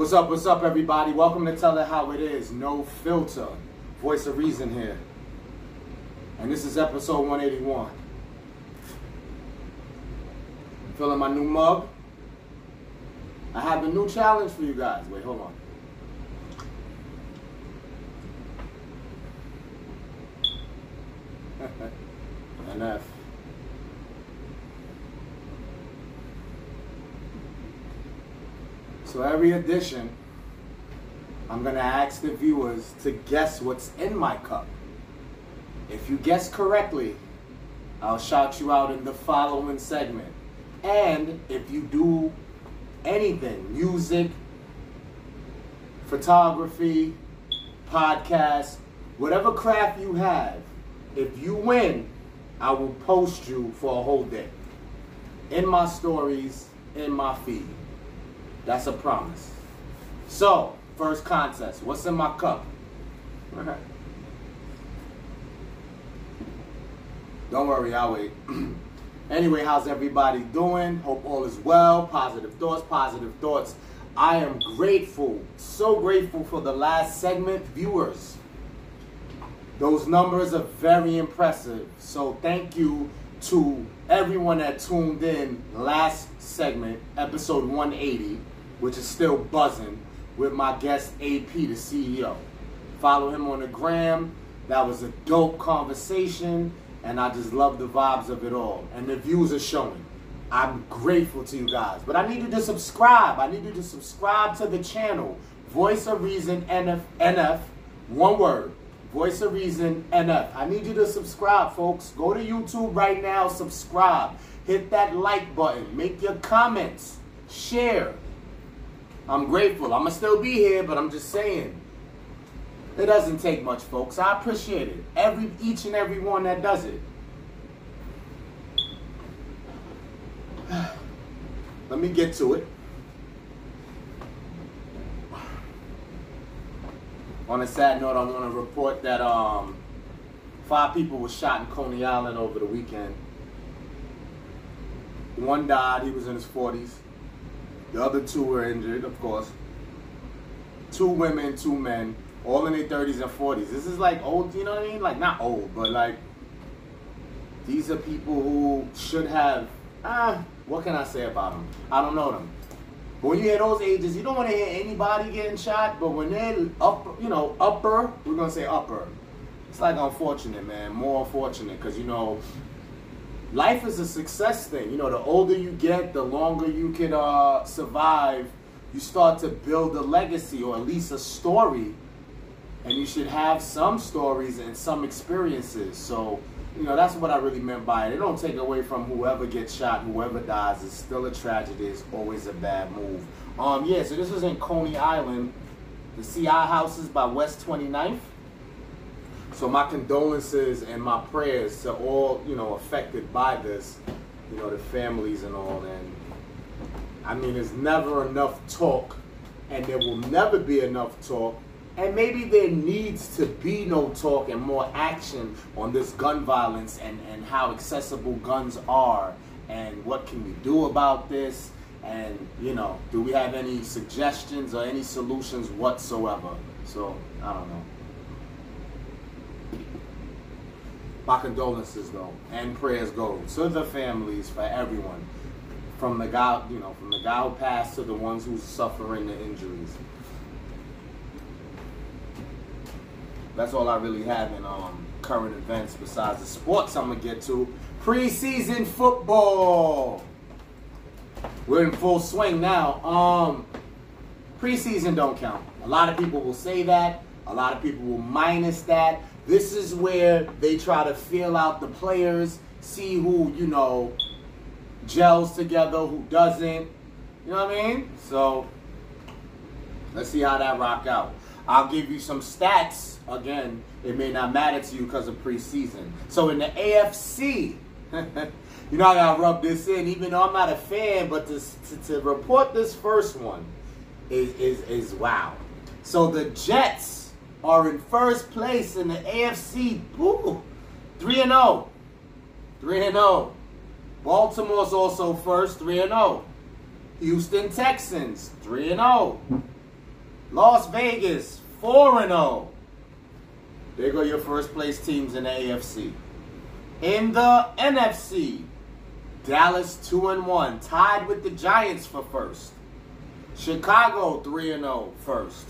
What's up, what's up, everybody? Welcome to Tell It How It Is. No filter. Voice of Reason here. And this is episode 181. Filling my new mug? I have a new challenge for you guys. Wait, hold on. NF. So every edition, I'm gonna ask the viewers to guess what's in my cup. If you guess correctly, I'll shout you out in the following segment. And if you do anything, music, photography, podcast, whatever craft you have, if you win, I will post you for a whole day. In my stories, in my feed. That's a promise. So, first contest. What's in my cup? Don't worry, I'll wait. anyway, how's everybody doing? Hope all is well. Positive thoughts, positive thoughts. I am grateful, so grateful for the last segment viewers. Those numbers are very impressive. So thank you to everyone that tuned in last segment, episode 180, which is still buzzing with my guest AP, the CEO. Follow him on the gram. That was a dope conversation, and I just love the vibes of it all. And the views are showing. I'm grateful to you guys. But I need you to subscribe. I need you to subscribe to the channel. Voice of Reason NF, NF one word. Voice of Reason NF. I need you to subscribe, folks. Go to YouTube right now, subscribe. Hit that like button. Make your comments. Share. I'm grateful. I'm going to still be here, but I'm just saying. It doesn't take much, folks. I appreciate it. Every each and every one that does it. Let me get to it. On a sad note, I want to report that um, five people were shot in Coney Island over the weekend. One died, he was in his 40s. The other two were injured, of course. Two women, two men, all in their 30s and 40s. This is like old, you know what I mean? Like, not old, but like, these are people who should have, ah, what can I say about them? I don't know them. When you hear those ages, you don't want to hear anybody getting shot. But when they're up, you know, upper, we're gonna say upper. It's like unfortunate, man. More unfortunate, because you know, life is a success thing. You know, the older you get, the longer you can uh, survive. You start to build a legacy, or at least a story, and you should have some stories and some experiences. So you know, that's what I really meant by it. It don't take away from whoever gets shot, whoever dies. It's still a tragedy. It's always a bad move. Um, yeah, so this was in Coney Island, the CI houses by West 29th. So my condolences and my prayers to all, you know, affected by this, you know, the families and all. And I mean, there's never enough talk, and there will never be enough talk and maybe there needs to be no talk and more action on this gun violence and, and how accessible guns are and what can we do about this? And you know do we have any suggestions or any solutions whatsoever? So i don't know. My condolences though and prayers go to the families for everyone from the guy you know from the guy who passed to the ones who's suffering the injuries That's all I really have in um, current events besides the sports I'm gonna get to. Preseason football. We're in full swing now. Um, preseason don't count. A lot of people will say that. A lot of people will minus that. This is where they try to feel out the players, see who, you know, gels together, who doesn't. You know what I mean? So let's see how that rock out. I'll give you some stats. Again, it may not matter to you because of preseason. So in the AFC, you know I gotta rub this in, even though I'm not a fan, but to, to, to report this first one is, is, is wow. So the Jets are in first place in the AFC. Ooh, 3 and 0. 3 and 0. Baltimore's also first, 3 and 0. Houston Texans, 3 and 0. Las Vegas, 4 0. There go your first place teams in the AFC. In the NFC, Dallas 2 and 1, tied with the Giants for first. Chicago 3 and 0 first.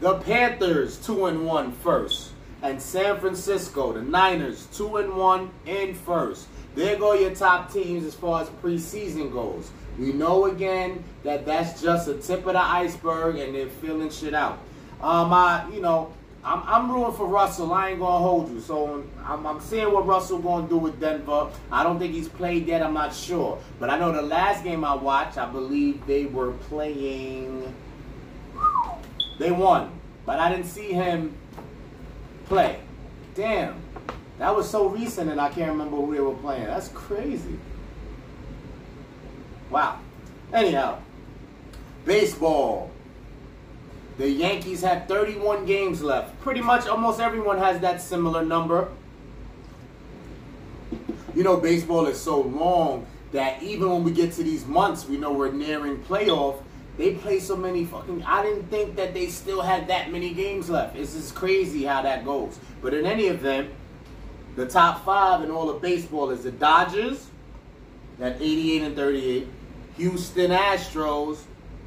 The Panthers 2 and 1 first. And San Francisco, the Niners 2 and 1 in first. There go your top teams as far as preseason goes. We know again that that's just a tip of the iceberg and they're filling shit out. Um, I, you know, I'm, I'm rooting for Russell. I ain't gonna hold you. So I'm, I'm seeing what Russell gonna do with Denver. I don't think he's played yet. I'm not sure, but I know the last game I watched, I believe they were playing. They won, but I didn't see him play. Damn, that was so recent, and I can't remember who they were playing. That's crazy. Wow. Anyhow, baseball. The Yankees have 31 games left. Pretty much almost everyone has that similar number. You know, baseball is so long that even when we get to these months, we know we're nearing playoff. They play so many fucking. I didn't think that they still had that many games left. It's just crazy how that goes. But in any event, the top five in all of baseball is the Dodgers at 88 and 38, Houston Astros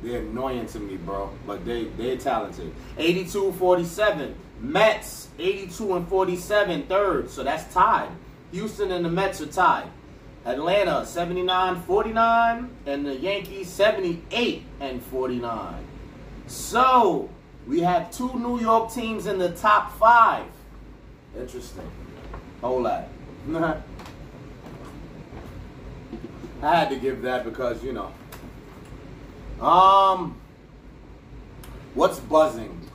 they're annoying to me, bro. But they they're talented. 82 47. Mets 82 and 47 third. So that's tied. Houston and the Mets are tied. Atlanta 79 49 and the Yankees 78 and 49. So we have two New York teams in the top five. Interesting. Whole lot. I had to give that because, you know, um, what's buzzing?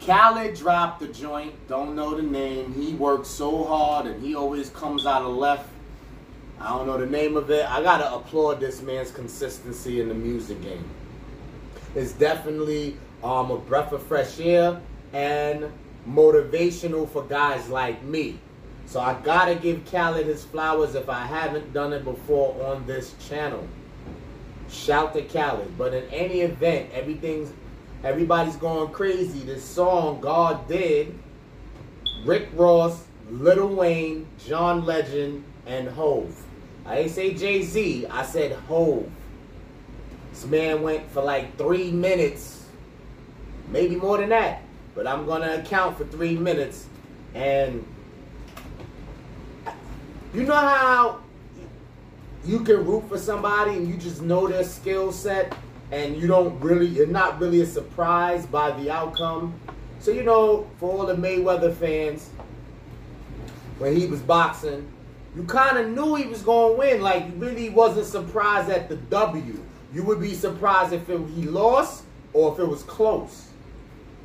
Khaled dropped the joint. Don't know the name. He works so hard and he always comes out of left. I don't know the name of it. I gotta applaud this man's consistency in the music game. It's definitely um, a breath of fresh air and motivational for guys like me. So I gotta give Khaled his flowers if I haven't done it before on this channel. Shout to Khaled. But in any event, everything's everybody's going crazy. This song God did, Rick Ross, Lil Wayne, John Legend, and Hove. I didn't say Jay Z. I said Hove. This man went for like three minutes, maybe more than that. But I'm gonna account for three minutes, and you know how you can root for somebody and you just know their skill set and you don't really you're not really surprised by the outcome. So you know, for all the Mayweather fans, when he was boxing, you kind of knew he was going to win. Like you really wasn't surprised at the W. You would be surprised if it, he lost or if it was close.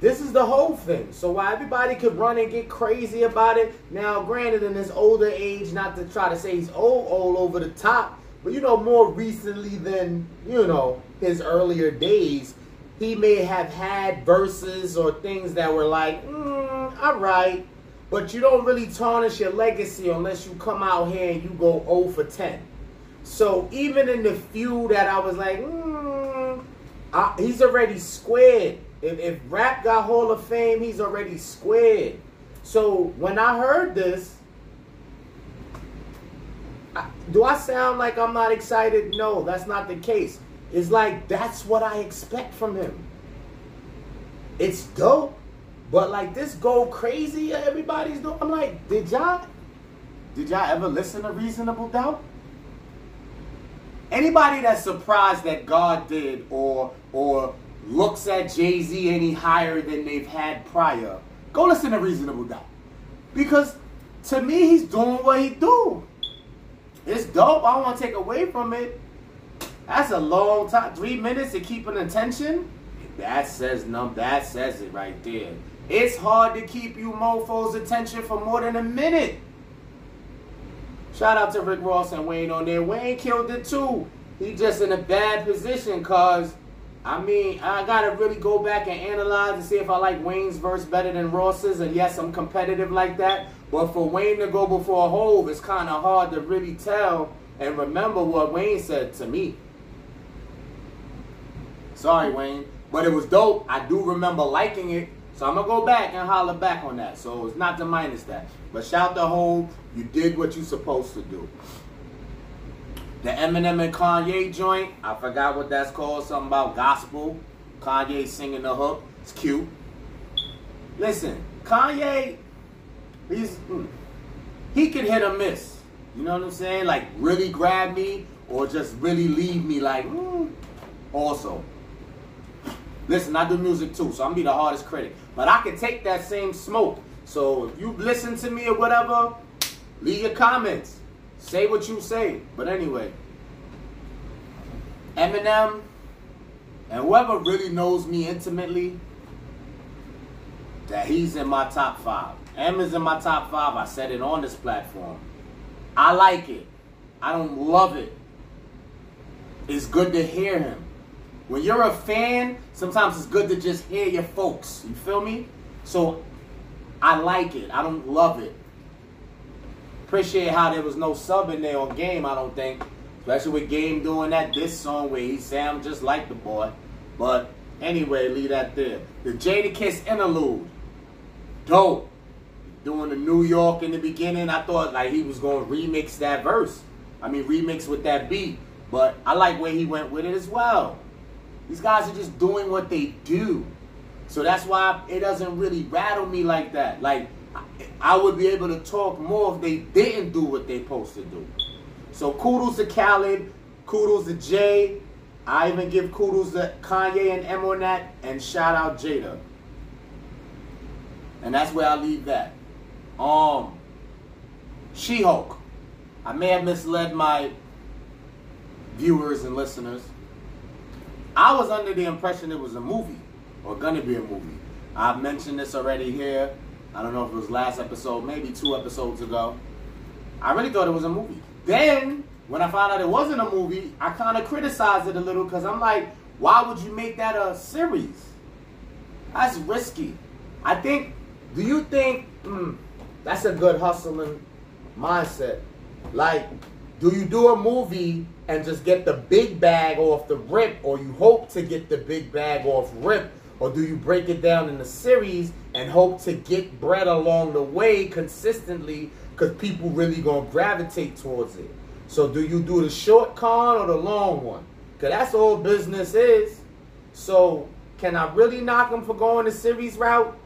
This is the whole thing. So while everybody could run and get crazy about it, now granted in his older age, not to try to say he's old, old over the top, but you know, more recently than, you know, his earlier days, he may have had verses or things that were like, mm, all right, but you don't really tarnish your legacy unless you come out here and you go 0 for 10. So even in the few that I was like, mm, I, he's already squared. If, if rap got Hall of Fame, he's already squared. So when I heard this, I, do I sound like I'm not excited? No, that's not the case. It's like that's what I expect from him. It's dope, but like this go crazy, everybody's doing. I'm like, did y'all, did y'all ever listen to Reasonable Doubt? Anybody that's surprised that God did or or looks at Jay Z any higher than they've had prior, go listen to Reasonable Doubt. Because to me, he's doing what he do. It's dope. I don't want to take away from it. That's a long time. Three minutes to keep an attention. That says num. That says it right there. It's hard to keep you mofo's attention for more than a minute. Shout out to Rick Ross and Wayne on there. Wayne killed it too. He just in a bad position cause I mean, I gotta really go back and analyze to see if I like Wayne's verse better than Ross's. And yes, I'm competitive like that. But for Wayne to go before Hove, it's kind of hard to really tell and remember what Wayne said to me. Sorry, Wayne. but it was dope. I do remember liking it. So I'm gonna go back and holler back on that. So it's not to minus that. But shout the whole, you did what you supposed to do. The Eminem and Kanye joint, I forgot what that's called. Something about gospel. Kanye singing the hook. It's cute. Listen, Kanye, he's mm, he can hit or miss. You know what I'm saying? Like really grab me or just really leave me like mm. also. Listen, I do music too, so I'm be the hardest critic. But I can take that same smoke. So if you listen to me or whatever, leave your comments. Say what you say. But anyway, Eminem and whoever really knows me intimately, that he's in my top five. M is in my top five. I said it on this platform. I like it. I don't love it. It's good to hear him. When you're a fan, sometimes it's good to just hear your folks. You feel me? So I like it. I don't love it. Appreciate how there was no sub in there on game, I don't think. Especially with Game doing that this song where he sound just like the boy. But anyway, leave that there. The Jadakiss interlude. Dope. Doing the New York in the beginning. I thought like he was gonna remix that verse. I mean remix with that beat. But I like where he went with it as well. These guys are just doing what they do. So that's why it doesn't really rattle me like that. Like I would be able to talk more if they didn't do what they supposed to do. So kudos to Khaled, kudos to Jay. I even give kudos to Kanye and M on that, and shout out Jada. And that's where I leave that. Um, She-Hulk. I may have misled my viewers and listeners. I was under the impression it was a movie, or gonna be a movie. I've mentioned this already here. I don't know if it was last episode, maybe two episodes ago. I really thought it was a movie. Then, when I found out it wasn't a movie, I kind of criticized it a little because I'm like, why would you make that a series? That's risky. I think, do you think mm, that's a good hustling mindset? Like, do you do a movie and just get the big bag off the rip, or you hope to get the big bag off rip, or do you break it down in a series and hope to get bread along the way consistently because people really gonna gravitate towards it. So do you do the short con or the long one? Because that's all business is. So can I really knock them for going the series route?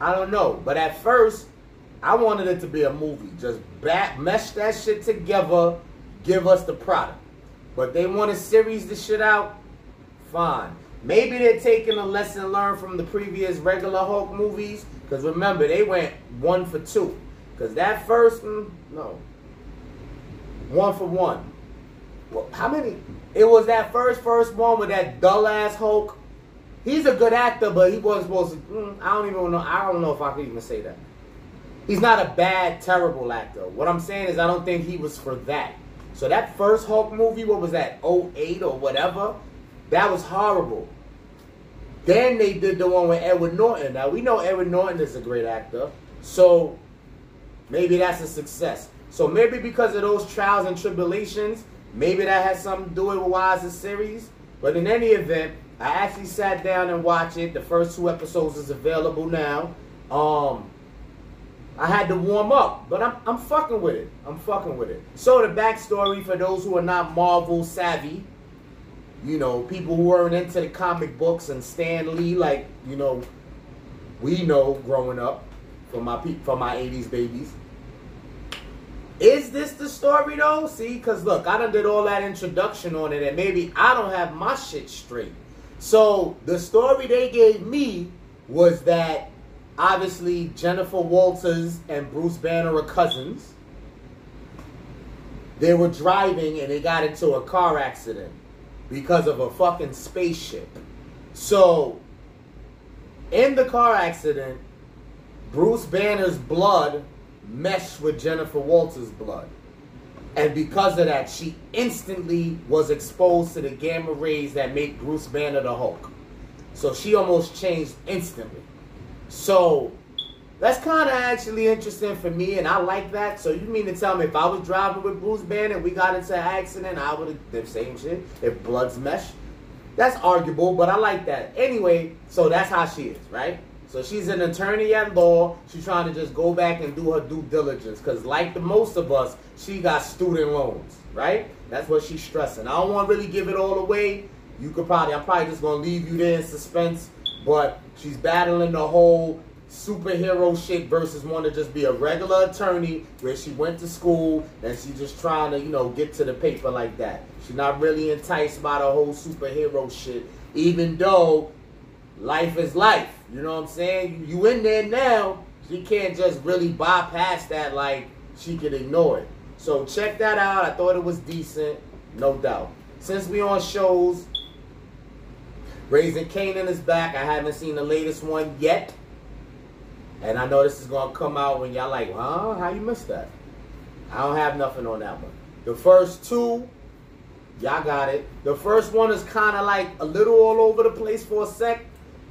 I don't know. But at first, I wanted it to be a movie. Just back, mesh that shit together, give us the product. But they want to series the shit out, fine. Maybe they're taking a lesson learned from the previous regular Hulk movies. Because remember, they went one for two. Because that first one, no. One for one. Well, how many? It was that first first one with that dull ass Hulk. He's a good actor, but he wasn't supposed to. Mm, I don't even know. I don't know if I could even say that. He's not a bad, terrible actor. What I'm saying is, I don't think he was for that. So that first Hulk movie, what was that, 08 or whatever? That was horrible. Then they did the one with Edward Norton. Now we know Edward Norton is a great actor. So Maybe that's a success. So maybe because of those trials and tribulations, maybe that has something to do with why it's a series. But in any event, I actually sat down and watched it. The first two episodes is available now. Um, I had to warm up, but I'm, I'm fucking with it. I'm fucking with it. So the backstory for those who are not Marvel savvy, you know, people who weren't into the comic books and Stan Lee, like you know, we know growing up for my for my '80s babies. Is this the story though? See, because look, I done did all that introduction on it, and maybe I don't have my shit straight. So the story they gave me was that obviously Jennifer Walters and Bruce Banner are cousins. They were driving and they got into a car accident because of a fucking spaceship. So in the car accident, Bruce Banner's blood meshed with Jennifer Walters' blood. And because of that, she instantly was exposed to the gamma rays that make Bruce Banner the Hulk. So she almost changed instantly. So that's kind of actually interesting for me, and I like that. So you mean to tell me if I was driving with Bruce Banner and we got into an accident, I would have the same shit if bloods mesh? That's arguable, but I like that. Anyway, so that's how she is, right? So she's an attorney at law. She's trying to just go back and do her due diligence because, like the most of us, she got student loans, right? That's what she's stressing. I don't want to really give it all away. You could probably, I'm probably just gonna leave you there in suspense. But she's battling the whole superhero shit versus want to just be a regular attorney where she went to school and she just trying to, you know, get to the paper like that. She's not really enticed by the whole superhero shit, even though life is life. You know what I'm saying? You in there now, she can't just really bypass that like she could ignore it. So check that out. I thought it was decent, no doubt. Since we on shows, Raising Kanan is back. I haven't seen the latest one yet. And I know this is gonna come out when y'all like, huh? How you missed that? I don't have nothing on that one. The first two, y'all got it. The first one is kind of like a little all over the place for a sec.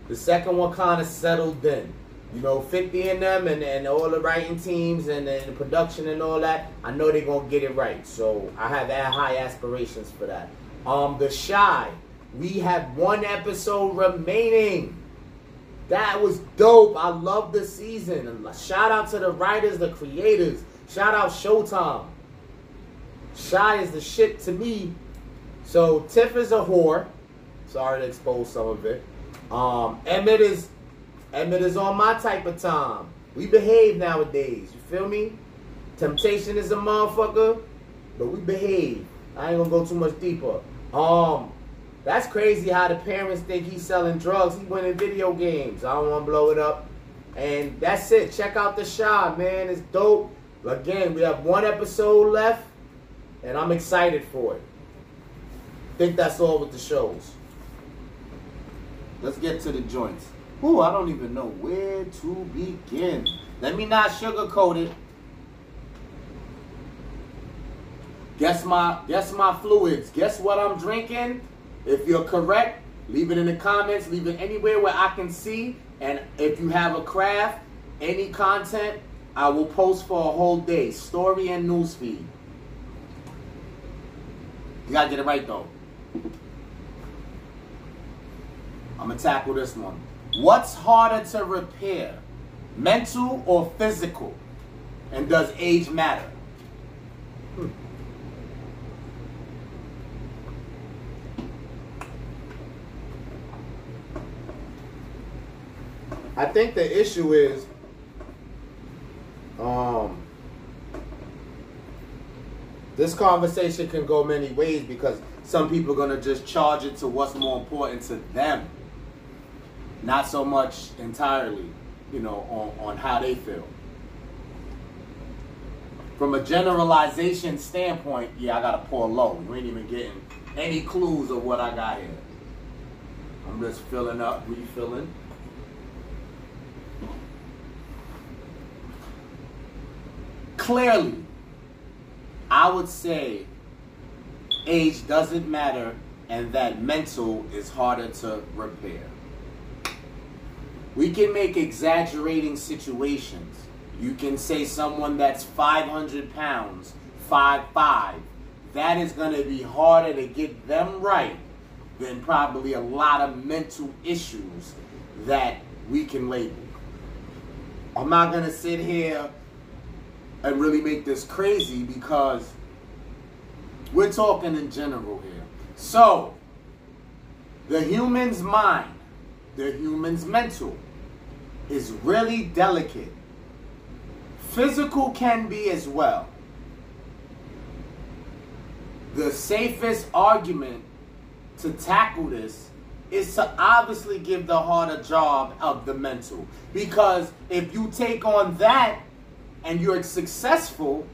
The second one kind of settled in. You know, 50 in them and, and all the writing teams and, and the production and all that. I know they're gonna get it right. So I have high aspirations for that. Um, The Chi, we have one episode remaining. That was dope. I love the season. Shout out to the writers, the creators. Shout out Showtime. Chi is the shit to me. So Tiff is a whore. Sorry to expose some of it. Um, Emmett is Emmett is on my type of time. We behave nowadays. You feel me? Temptation is a motherfucker, but we behave. I ain't gonna go too much deeper. Um, that's crazy how the parents think he's selling drugs. He winning video games. I don't want to blow it up. And that's it. Check out the shot, man. It's dope. Again, we have one episode left, and I'm excited for it. Think that's all with the shows. Let's get to the joints. Ooh, I don't even know where to begin. Let me not sugarcoat it. Guess my guess my fluids. Guess what I'm drinking? If you're correct, leave it in the comments, leave it anywhere where I can see. And if you have a craft, any content, I will post for a whole day. Story and newsfeed. You gotta get it right though. I'm gonna tackle this one. What's harder to repair? Mental or physical? And does age matter? I think the issue is um this conversation can go many ways because some people are to just charge it to what's more important to them. Not so much entirely, you know, on, on how they feel. From a generalization standpoint, yeah, I got to pour low. You ain't even getting any clues of what I got here. I'm just filling up, refilling. Clearly, I would say age doesn't matter and that mental is harder to repair. We can make exaggerating situations. You can say someone that's 500 pounds, 5'5", that is going to be harder to get them right than probably a lot of mental issues that we can label. I'm not going to sit here and really make this crazy because we're talking in general here. So, the human's mind, the human's mental, is really delicate. Physical can be as well. The safest argument to tackle this is to obviously give the heart a job of the mental. Because if you take on that and you're successful,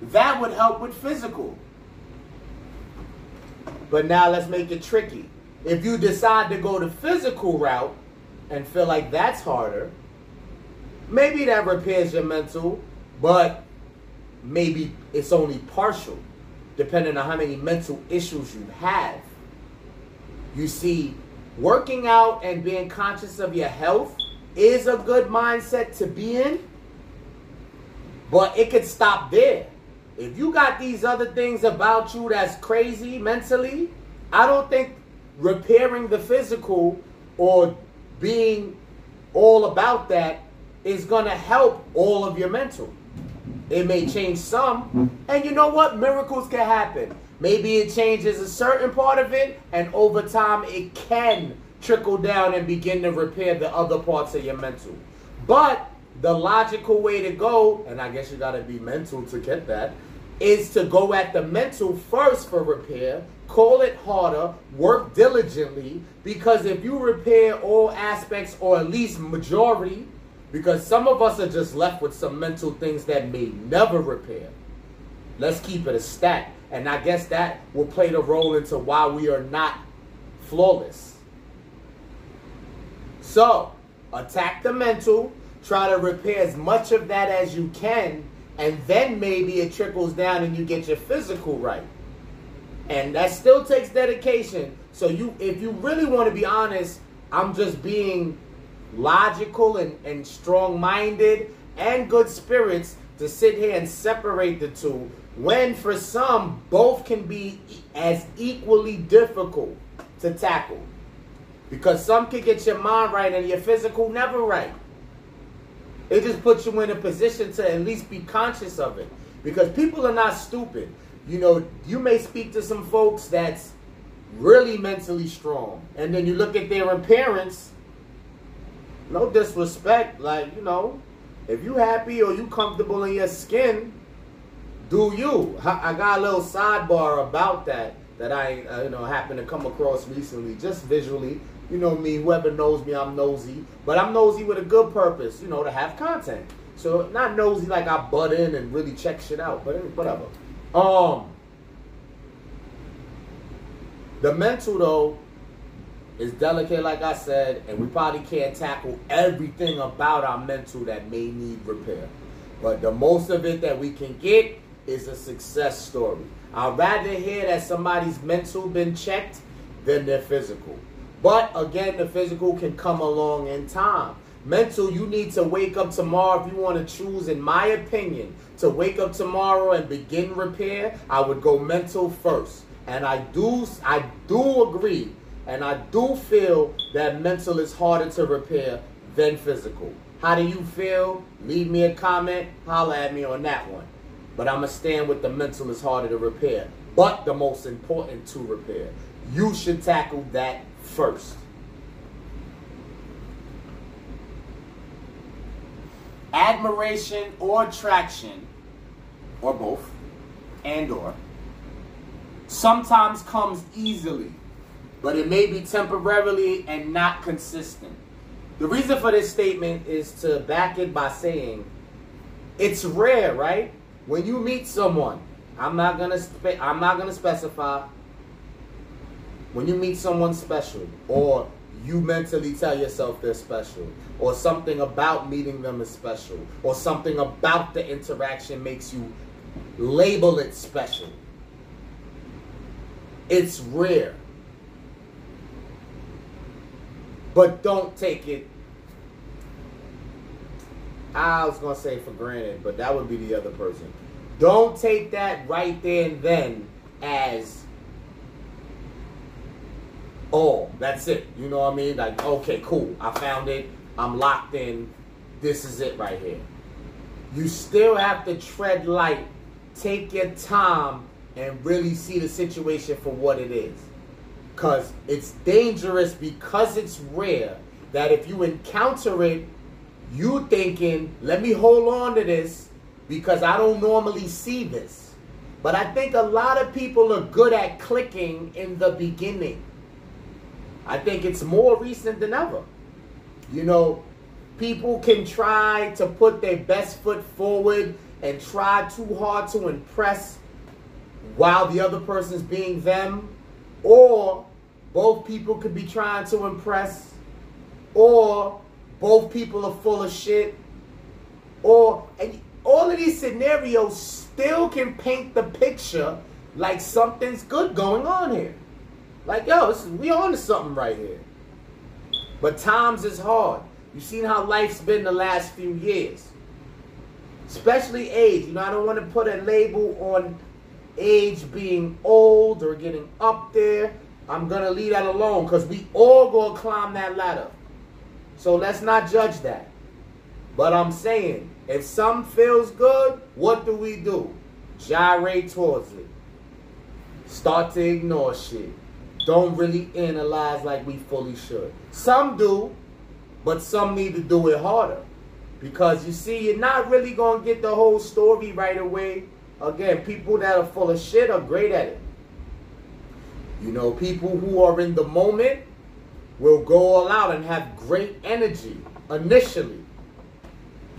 that would help with physical. But now let's make it tricky. If you decide to go the physical route and feel like that's harder, maybe that repairs your mental, but maybe it's only partial, depending on how many mental issues you have. You see, working out and being conscious of your health is a good mindset to be in but it could stop there. If you got these other things about you that's crazy mentally, I don't think repairing the physical or being all about that is going to help all of your mental. It may change some, and you know what? Miracles can happen. Maybe it changes a certain part of it, and over time it can trickle down and begin to repair the other parts of your mental. But the logical way to go, and I guess you got to be mental to get that, is to go at the mental first for repair, call it harder, work diligently, because if you repair all aspects or at least majority, because some of us are just left with some mental things that may never repair. Let's keep it a stat. And I guess that will play the role into why we are not flawless. So, attack the mental, try to repair as much of that as you can, and then maybe it trickles down and you get your physical right. And that still takes dedication. So you if you really want to be honest, I'm just being logical and, and strong minded and good spirits to sit here and separate the two when for some both can be as equally difficult to tackle because some can get your mind right and your physical never right it just puts you in a position to at least be conscious of it because people are not stupid you know you may speak to some folks that's really mentally strong and then you look at their appearance no disrespect, like, you know, if you happy or you comfortable in your skin, do you. I got a little sidebar about that that I, uh, you know, happened to come across recently, just visually. You know me, whoever knows me, I'm nosy. But I'm nosy with a good purpose, you know, to have content. So not nosy like I butt in and really check shit out, but whatever. Um, the mental though is delicate, like I said, and we probably can't tackle everything about our mental that may need repair. But the most of it that we can get is a success story. I'd rather hear that somebody's mental been checked than their physical. But again, the physical can come along in time. Mental, you need to wake up tomorrow if you want to choose, in my opinion, to wake up tomorrow and begin repair. I would go mental first. And I do I do agree and I do feel that mental is harder to repair than physical. How do you feel? Leave me a comment. Holla at me on that one. But I'm going to stand with the mental is harder to repair. But the most important to repair. You should tackle that first. Admiration or attraction, or both, and or, sometimes comes easily but it may be temporarily and not consistent. The reason for this statement is to back it by saying it's rare, right? When you meet someone, I'm not gonna spe- I'm not gonna specify. When you meet someone special, or you mentally tell yourself they're special, or something about meeting them is special, or something about the interaction makes you label it special. It's rare. but don't take it. I was gonna say for granted, but that would be the other person. Don't take that right there and then as oh, that's it. You know what I mean? Like, okay, cool. I found it. I'm locked in. This is it right here. You still have to tread light. Take your time and really see the situation for what it is. Because it's dangerous because it's rare that if you encounter it, you thinking, let me hold on to this because I don't normally see this. But I think a lot of people are good at clicking in the beginning. I think it's more recent than ever. You know, people can try to put their best foot forward and try too hard to impress while the other person's being them or both people could be trying to impress, or both people are full of shit, or and all of these scenarios still can paint the picture like something's good going on here. Like, yo, is, we on to something right here. But times is hard. You've seen how life's been the last few years. Especially age. You know, I don't want to put a label on age being old or getting up there. I'm gonna leave that alone because we all gonna climb that ladder. So let's not judge that. But I'm saying, if something feels good, what do we do? Gyrate towards it. Start to ignore shit. Don't really analyze like we fully should. Some do, but some need to do it harder. Because you see, you're not really gonna get the whole story right away. Again, people that are full of shit are great at it. You know, people who are in the moment will go all out and have great energy initially.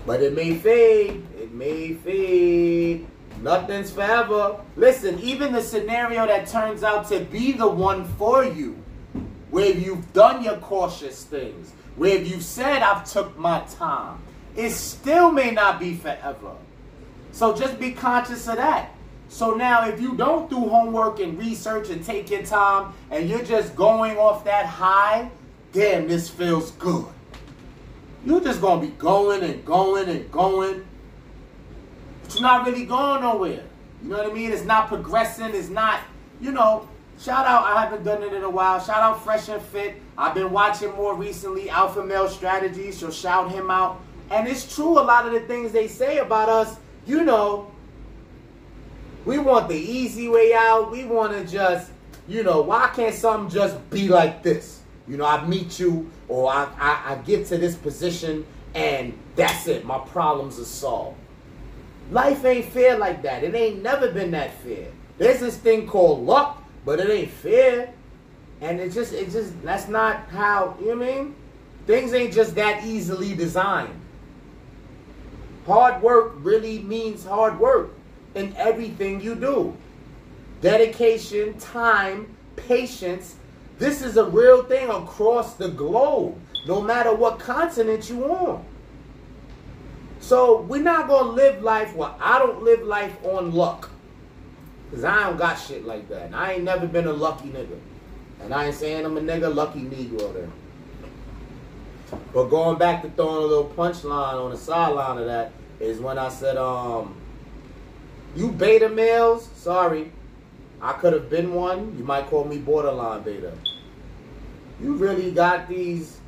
But it may fade. It may fade. Nothing's forever. Listen, even the scenario that turns out to be the one for you, where you've done your cautious things, where you've said, I've took my time, it still may not be forever. So just be conscious of that. So now if you don't do homework and research and take your time and you're just going off that high, damn, this feels good. You're just gonna be going and going and going. You're not really going nowhere. You know what I mean? It's not progressing, it's not, you know, shout out, I haven't done it in a while. Shout out Fresh and Fit. I've been watching more recently Alpha Male Strategies, so shout him out. And it's true, a lot of the things they say about us, you know, we want the easy way out. We want to just, you know, why can't something just be like this? You know, I meet you or I, I, I get to this position and that's it. My problems are solved. Life ain't fair like that. It ain't never been that fair. There's this thing called luck, but it ain't fair. And it just, it just, that's not how, you know what I mean? Things ain't just that easily designed. Hard work really means hard work in everything you do. Dedication, time, patience. This is a real thing across the globe, no matter what continent you on. So we're not gonna live life well, I don't live life on luck. Cause I don't got shit like that. And I ain't never been a lucky nigga. And I ain't saying I'm a nigga lucky Negro there. But going back to throwing a little punchline on the sideline of that is when I said, um, you beta males, sorry. I could have been one. You might call me borderline beta. You really got these.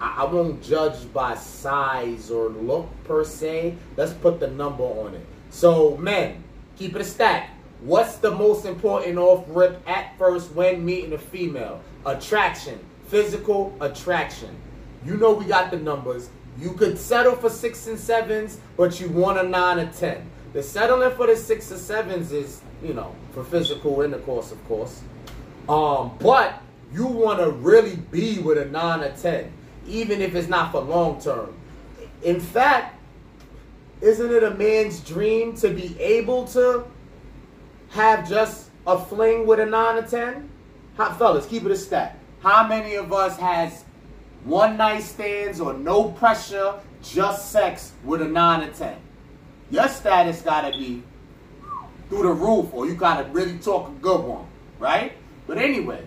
I, I won't judge by size or look per se. Let's put the number on it. So, men, keep it a stack. What's the most important off rip at first when meeting a female? Attraction, physical attraction. You know we got the numbers. You could settle for six and sevens, but you want a nine or ten. The settling for the six or sevens is, you know, for physical intercourse, of course. Um, but you want to really be with a nine or ten, even if it's not for long term. In fact, isn't it a man's dream to be able to have just a fling with a nine or ten? How, fellas, keep it a stat. How many of us has one night stands or no pressure, just sex with a nine or ten? your status gotta be through the roof, or you gotta really talk a good one, right? But anyway,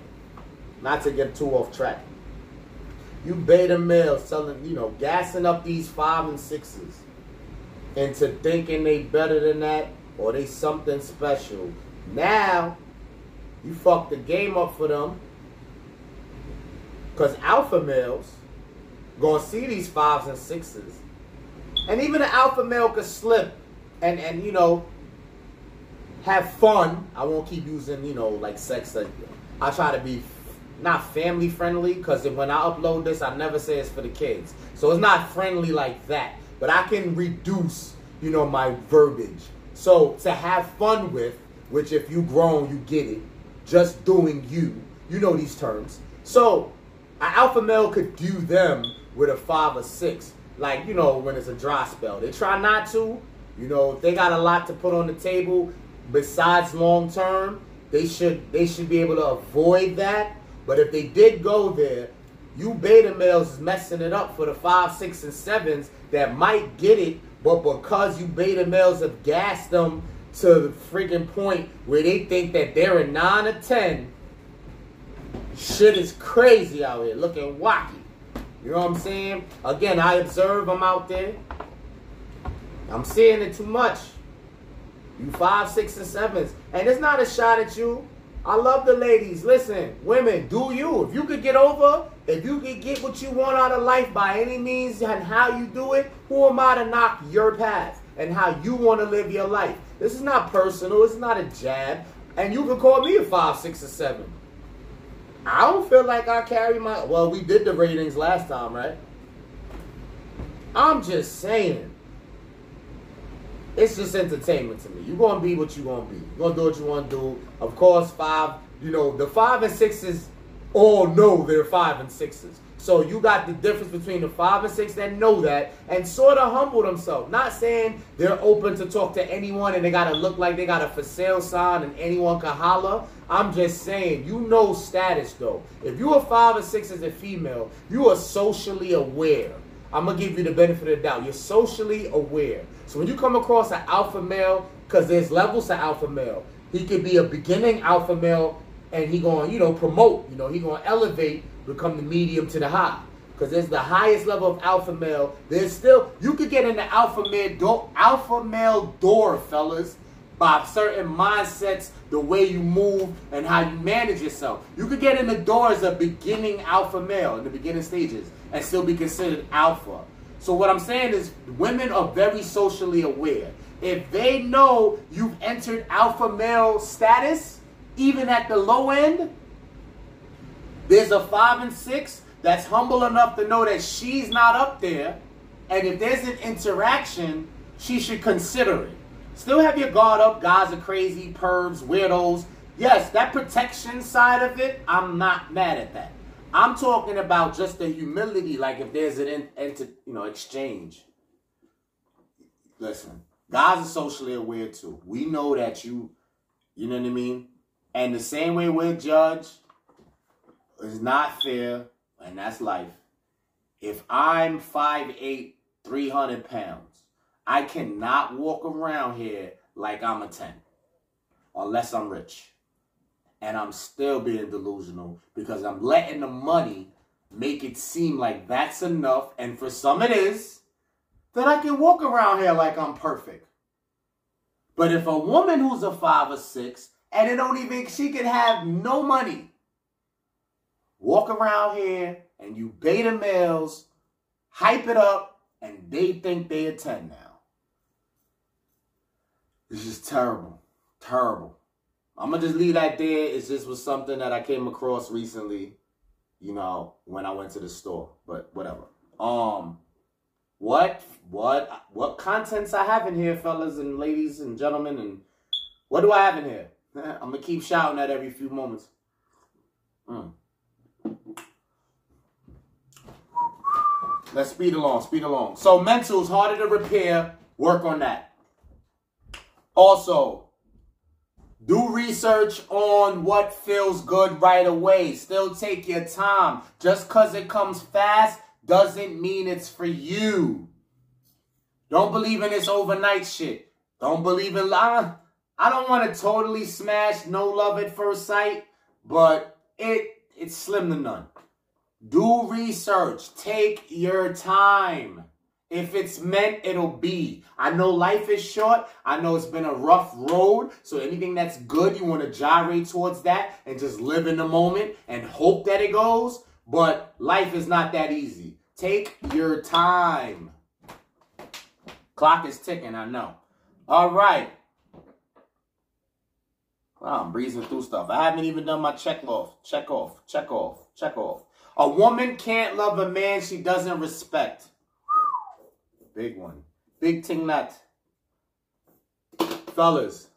not to get too off track. You beta males selling, you know, gassing up these five and sixes into thinking they better than that or they something special. Now, you fuck the game up for them. Cause alpha males gonna see these fives and sixes and even an alpha male could slip and, and you know, have fun. I won't keep using, you know, like sex. I try to be not family friendly because when I upload this, I never say it's for the kids. So it's not friendly like that. But I can reduce, you know, my verbiage. So to have fun with, which if you grown, you get it. Just doing you. You know these terms. So an alpha male could do them with a five or six like you know when it's a dry spell. They try not to. You know, if they got a lot to put on the table besides long term, they should they should be able to avoid that. But if they did go there, you beta males is messing it up for the five, six, and sevens that might get it, but because you beta males have gassed them to the freaking point where they think that they're a nine or ten, shit is crazy out here, looking wacky. You know what I'm saying? Again, I observe I'm out there. I'm seeing it too much. You five, six, and sevens. And it's not a shot at you. I love the ladies. Listen, women, do you. If you could get over, if you could get what you want out of life by any means and how you do it, who am I to knock your path and how you want to live your life? This is not personal. It's not a jab. And you can call me a five, six, or seven. I don't feel like I carry my. Well, we did the ratings last time, right? I'm just saying. It's just entertainment to me. You're gonna be what you're gonna be. You're gonna do what you wanna do. Of course, five, you know, the five and sixes all know they're five and sixes. So you got the difference between the five and six that know that and sort of humble themselves. Not saying they're open to talk to anyone and they gotta look like they got a for sale sign and anyone can holler. I'm just saying, you know status though. If you are five or six as a female, you are socially aware. I'm gonna give you the benefit of the doubt. You're socially aware. So when you come across an alpha male, because there's levels to alpha male, he could be a beginning alpha male and he going, you know, promote, you know, he going to elevate, become the medium to the high. Because there's the highest level of alpha male. There's still, you could get in the alpha male door, alpha male door, fellas, by certain mindsets, the way you move, and how you manage yourself. You could get in the door as a beginning alpha male in the beginning stages and still be considered alpha. So what I'm saying is women are very socially aware. If they know you've entered alpha male status, even at the low end, there's a five and six that's humble enough to know that she's not up there. And if there's an interaction, she should consider it. Still have your guard up. Guys are crazy, pervs, weirdos. Yes, that protection side of it, I'm not mad at that. I'm talking about just the humility, like if there's an you know exchange. Listen, guys are socially aware too. We know that you, you know what I mean. And the same way we're judged is not fair, and that's life. If I'm 5'8, 300 pounds, I cannot walk around here like I'm a 10 unless I'm rich. And I'm still being delusional because I'm letting the money make it seem like that's enough, and for some it is, that I can walk around here like I'm perfect. But if a woman who's a five or six and it don't even she can have no money. Walk around here and you beta males, hype it up, and they think they a 10 now. This is terrible. Terrible. I'm gonna just leave that there. It's just was something that I came across recently, you know, when I went to the store. But whatever. Um what what what contents I have in here, fellas and ladies and gentlemen, and what do I have in here? I'm gonna keep shouting that every few moments. Mm. Let's speed along, speed along. So mental is harder to repair. Work on that. Also, do research on what feels good right away. Still take your time. Just because it comes fast doesn't mean it's for you. Don't believe in this overnight shit. Don't believe in lie. I don't want to totally smash no love at first sight, but it it's slim to none. Do research. Take your time. If it's meant, it'll be. I know life is short. I know it's been a rough road. So anything that's good, you want to gyrate towards that and just live in the moment and hope that it goes. But life is not that easy. Take your time. Clock is ticking, I know. All right. I'm breezing through stuff. I haven't even done my check off, check off, check off, check off. A woman can't love a man she doesn't respect. Big one. Big ting nut. Fellas,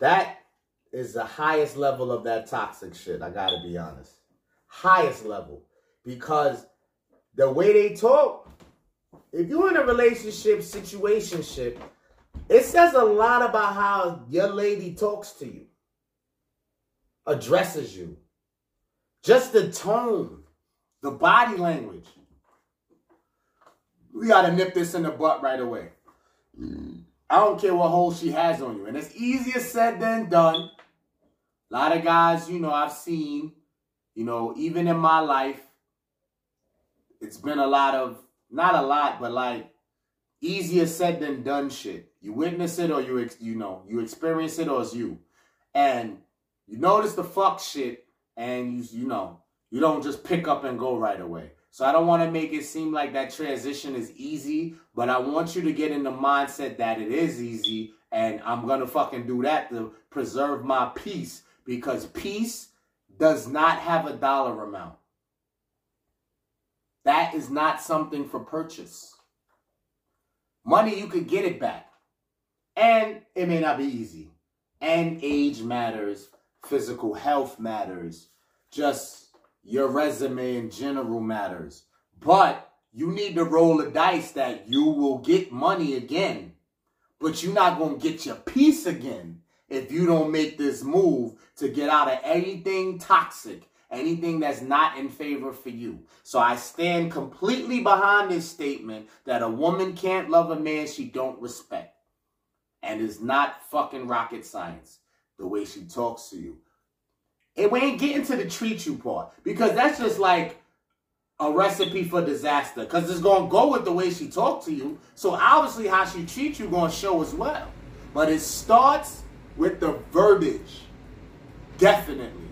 that is the highest level of that toxic shit. I gotta be honest. Highest level. Because the way they talk, if you're in a relationship, situationship, it says a lot about how your lady talks to you, addresses you. Just the tone, the body language. We got to nip this in the butt right away. I don't care what hole she has on you. And it's easier said than done. A lot of guys, you know, I've seen, you know, even in my life, it's been a lot of, not a lot, but like easier said than done shit. You witness it or you you know you experience it or it's you, and you notice the fuck shit, and you you know you don't just pick up and go right away. So I don't want to make it seem like that transition is easy, but I want you to get in the mindset that it is easy, and I'm gonna fucking do that to preserve my peace because peace does not have a dollar amount. That is not something for purchase. Money, you could get it back. And it may not be easy. And age matters, physical health matters, just your resume in general matters. But you need to roll the dice that you will get money again. But you're not going to get your peace again if you don't make this move to get out of anything toxic, anything that's not in favor for you. So I stand completely behind this statement that a woman can't love a man she don't respect. And it's not fucking rocket science the way she talks to you. And we ain't getting to the treat you part because that's just like a recipe for disaster because it's to go with the way she talked to you. So obviously how she treats you to show as well. But it starts with the verbiage. Definitely.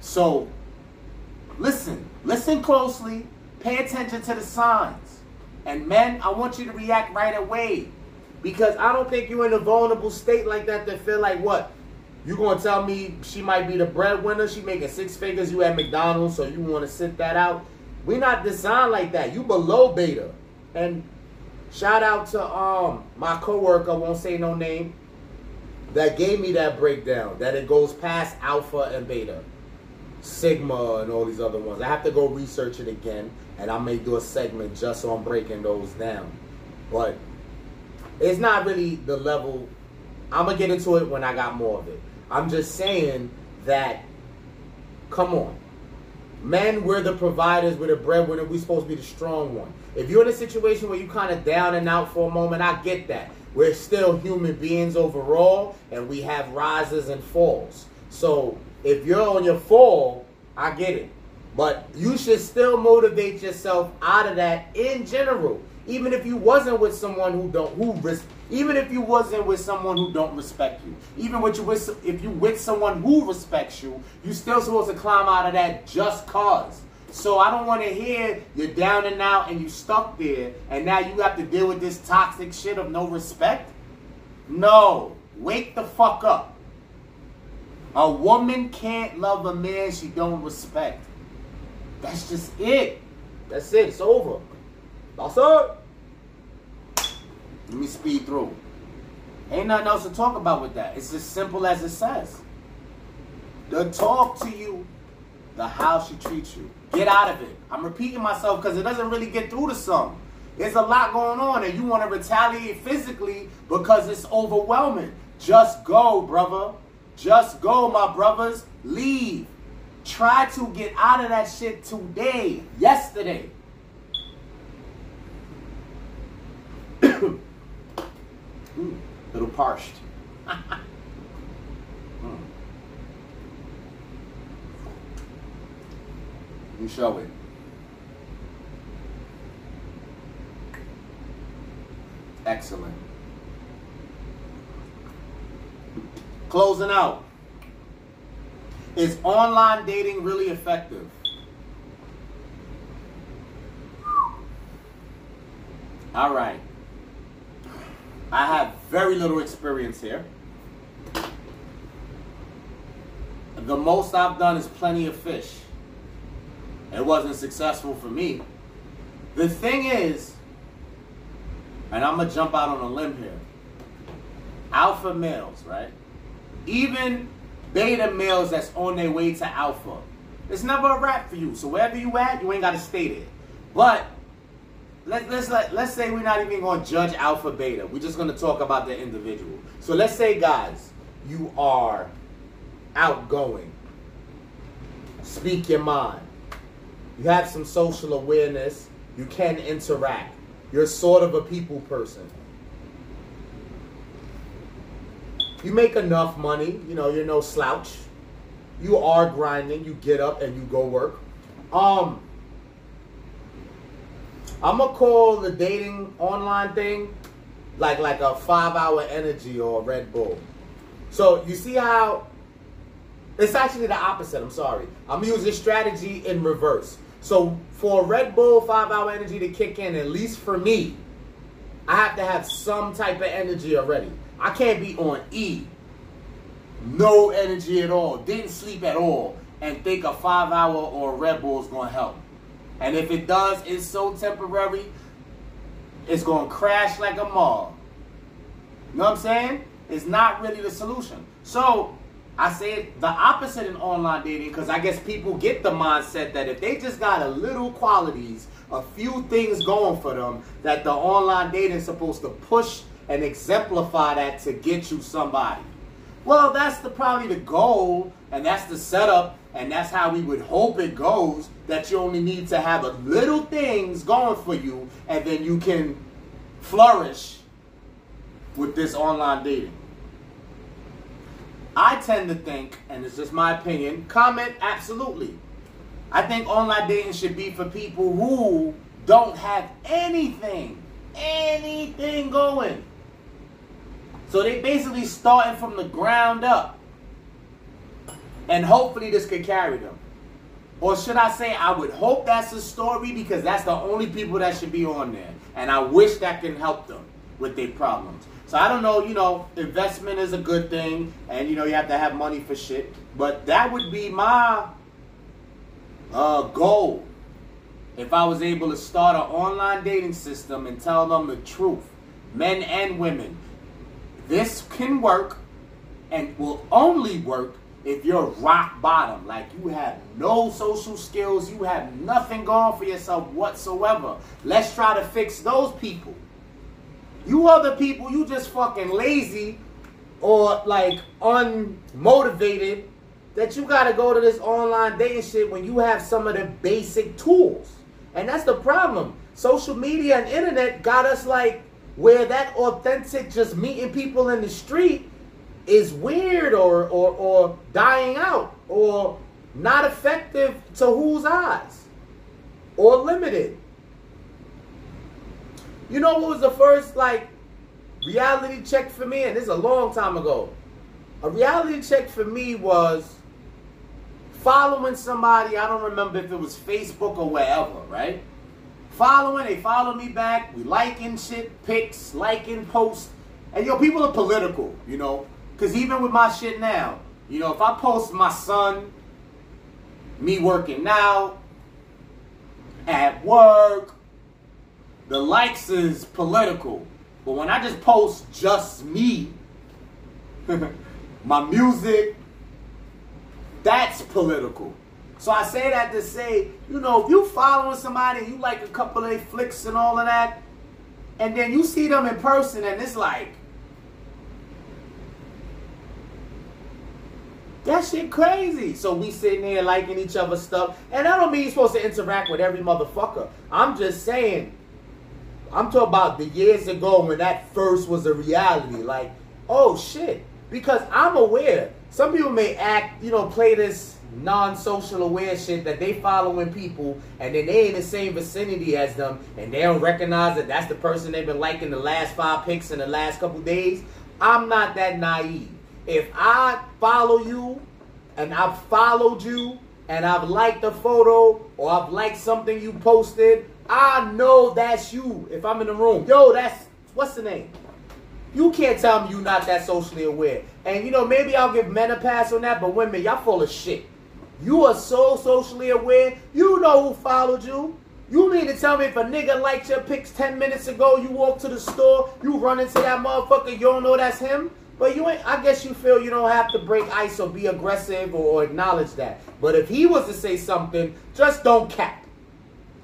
So listen, listen closely, pay attention to the signs. And men, I want you to react right away. Because I don't think you're in a vulnerable state like that to feel like what? You gonna tell me she might be the breadwinner, she making six figures, you at McDonald's, so you wanna sit that out? We not designed like that. You below beta. And shout out to um my coworker, won't say no name, that gave me that breakdown, that it goes past alpha and beta. Sigma and all these other ones. I have to go research it again, and I may do a segment just on breaking those down. But it's not really the level. I'm gonna get into it when I got more of it. I'm just saying that. Come on, men. We're the providers. We're the breadwinner. We're supposed to be the strong one. If you're in a situation where you kind of down and out for a moment, I get that. We're still human beings overall, and we have rises and falls. So if you're on your fall, I get it. But you should still motivate yourself out of that in general even if you wasn't with someone who don't who res- even if you wasn't with someone who don't respect you even with you with if you with someone who respects you you still supposed to climb out of that just cause. So i don't want to hear you're down and out and you stuck there and now you have to deal with this toxic shit of no respect? No. Wake the fuck up. A woman can't love a man she don't respect. That's just it. That's it. It's over that's it. Let me speed through. Ain't nothing else to talk about with that. It's as simple as it says. The talk to you, the how she treats you. Get out of it. I'm repeating myself because it doesn't really get through to some. There's a lot going on and you want to retaliate physically because it's overwhelming. Just go, brother. Just go, my brothers. Leave. Try to get out of that shit today, yesterday. Mm, mm. You show it. Excellent. Closing out. Is online dating really effective? All right. I have very little experience here. The most I've done is plenty of fish. It wasn't successful for me. The thing is, and I'm going to jump out on a limb here alpha males, right? Even beta males that's on their way to alpha. It's never a wrap for you. So wherever you at, you ain't got to stay there. But let, let's let, let's say we're not even going to judge alpha beta. We're just going to talk about the individual. So let's say, guys, you are outgoing, speak your mind, you have some social awareness, you can interact, you're sort of a people person. You make enough money, you know, you're no slouch. You are grinding, you get up and you go work. Um, I'm gonna call the dating online thing like like a five hour energy or Red Bull. So you see how it's actually the opposite. I'm sorry. I'm using strategy in reverse. So for Red Bull five hour energy to kick in, at least for me, I have to have some type of energy already. I can't be on E. No energy at all. Didn't sleep at all. And think a five hour or Red Bull is to help. And if it does, it's so temporary, it's going to crash like a mall. You know what I'm saying? It's not really the solution. So I say the opposite in online dating because I guess people get the mindset that if they just got a little qualities, a few things going for them, that the online dating is supposed to push and exemplify that to get you somebody. Well, that's the probably the goal, and that's the setup, and that's how we would hope it goes. That you only need to have a little things going for you, and then you can flourish with this online dating. I tend to think, and it's just my opinion, comment absolutely. I think online dating should be for people who don't have anything, anything going. So they basically starting from the ground up. And hopefully this could carry them. Or should I say, I would hope that's a story because that's the only people that should be on there. And I wish that can help them with their problems. So I don't know, you know, investment is a good thing, and you know, you have to have money for shit. But that would be my uh, goal if I was able to start an online dating system and tell them the truth, men and women. This can work and will only work if you're rock bottom, like you have no social skills, you have nothing going for yourself whatsoever. Let's try to fix those people. You other people, you just fucking lazy or like unmotivated that you gotta go to this online dating shit when you have some of the basic tools. And that's the problem. Social media and internet got us like where that authentic just meeting people in the street is weird or or, or dying out or not effective to whose eyes or limited. You know what was the first like reality check for me? And this is a long time ago. A reality check for me was following somebody. I don't remember if it was Facebook or wherever, right? Following, they follow me back. We liking shit, pics, liking posts. And yo, people are political, you know. Cause even with my shit now, you know, if I post my son, me working out, at work, the likes is political. But when I just post just me, my music, that's political. So I say that to say, you know, if you following somebody, you like a couple of flicks and all of that, and then you see them in person and it's like, that shit crazy. So we sitting there liking each other's stuff. And I don't mean you're supposed to interact with every motherfucker. I'm just saying, I'm talking about the years ago when that first was a reality. Like, oh shit. Because I'm aware. Some people may act, you know, play this non-social aware shit that they following people and then they in the same vicinity as them and they don't recognize that that's the person they've been liking the last five pics in the last couple days. I'm not that naive. If I follow you and I've followed you and I've liked a photo or I've liked something you posted, I know that's you if I'm in the room. Yo, that's what's the name? You can't tell me you're not that socially aware. And you know, maybe I'll give men a pass on that, but women, y'all full of shit. You are so socially aware. You know who followed you. You need to tell me if a nigga liked your pics 10 minutes ago, you walk to the store, you run into that motherfucker, you don't know that's him. But you ain't, I guess you feel you don't have to break ice or be aggressive or acknowledge that. But if he was to say something, just don't cap.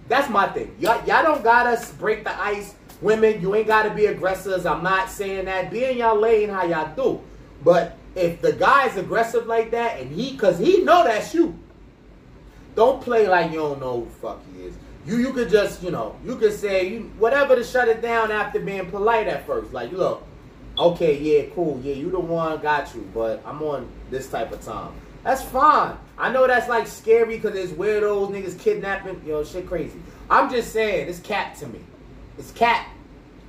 That's my thing. Y'all, y'all don't gotta break the ice. Women, you ain't gotta be aggressors. I'm not saying that. Be in y'all lane how y'all do. But if the guy's aggressive like that and he, cause he know that's you. Don't play like you don't know who the fuck he is. You you could just, you know, you could say you whatever to shut it down after being polite at first. Like, look, okay, yeah, cool, yeah, you the one, got you, but I'm on this type of time. That's fine. I know that's like scary because there's weirdos, niggas kidnapping, know, shit crazy. I'm just saying, it's cat to me. It's cat.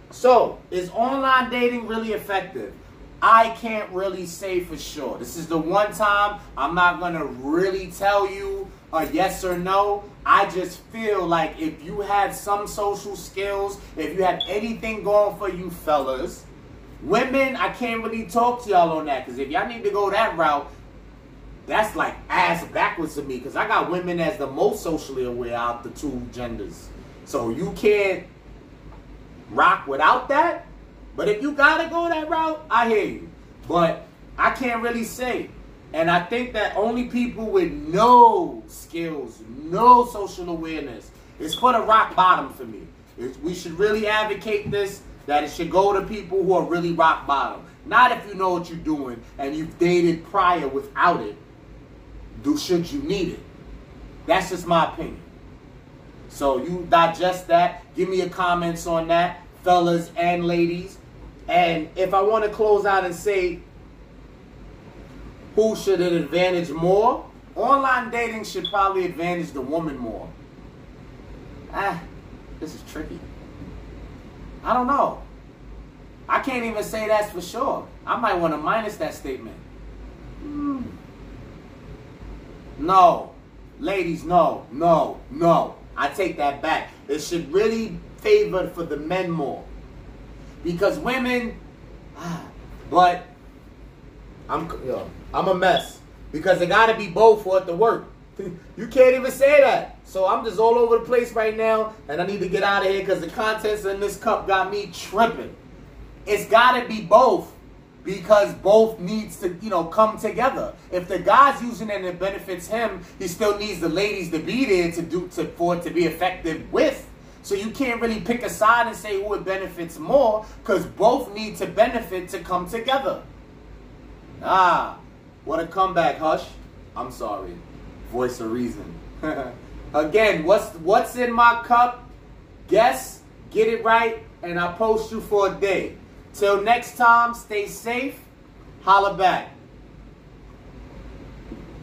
So, is online dating really effective? I can't really say for sure. This is the one time I'm not to really tell you a yes or no. I just feel like if you have some social skills, if you have anything going for you fellas, women, I can't really talk to y'all on that because if y'all need to go that route, that's like ass backwards to me because I got women as the most socially aware out the two genders. So you can't rock without that. But if you gotta go that route, I hear you. But I can't really say. And I think that only people with no skills, no social awareness, it's put a rock bottom for me. It's, we should really advocate this that it should go to people who are really rock bottom. Not if you know what you're doing and you've dated prior without it. Do should you need it? That's just my opinion. So you digest that. Give me your comments on that, fellas and ladies. And if I want to close out and say who should it advantage more? Online dating should probably advantage the woman more. Ah, this is tricky. I don't know. I can't even say that's for sure. I might want to minus that statement. Hmm. No. Ladies, no, no, no. I take that back. It should really favor for the men more. Because women, ah, but I'm yo, I'm a mess. Because it gotta be both for it to work. You can't even say that. So I'm just all over the place right now, and I need to get out of here because the contents in this cup got me tripping. It's gotta be both because both needs to you know come together. If the guy's using it and it benefits him, he still needs the ladies to be there to do to for it to be effective with. So you can't really pick a side and say who it benefits more because both need to benefit to come together. Ah, what a comeback, Hush. I'm sorry. Voice of reason. Again, what's what's in my cup? Guess, get it right, and I'll post you for a day. Till next time, stay safe. Holla back.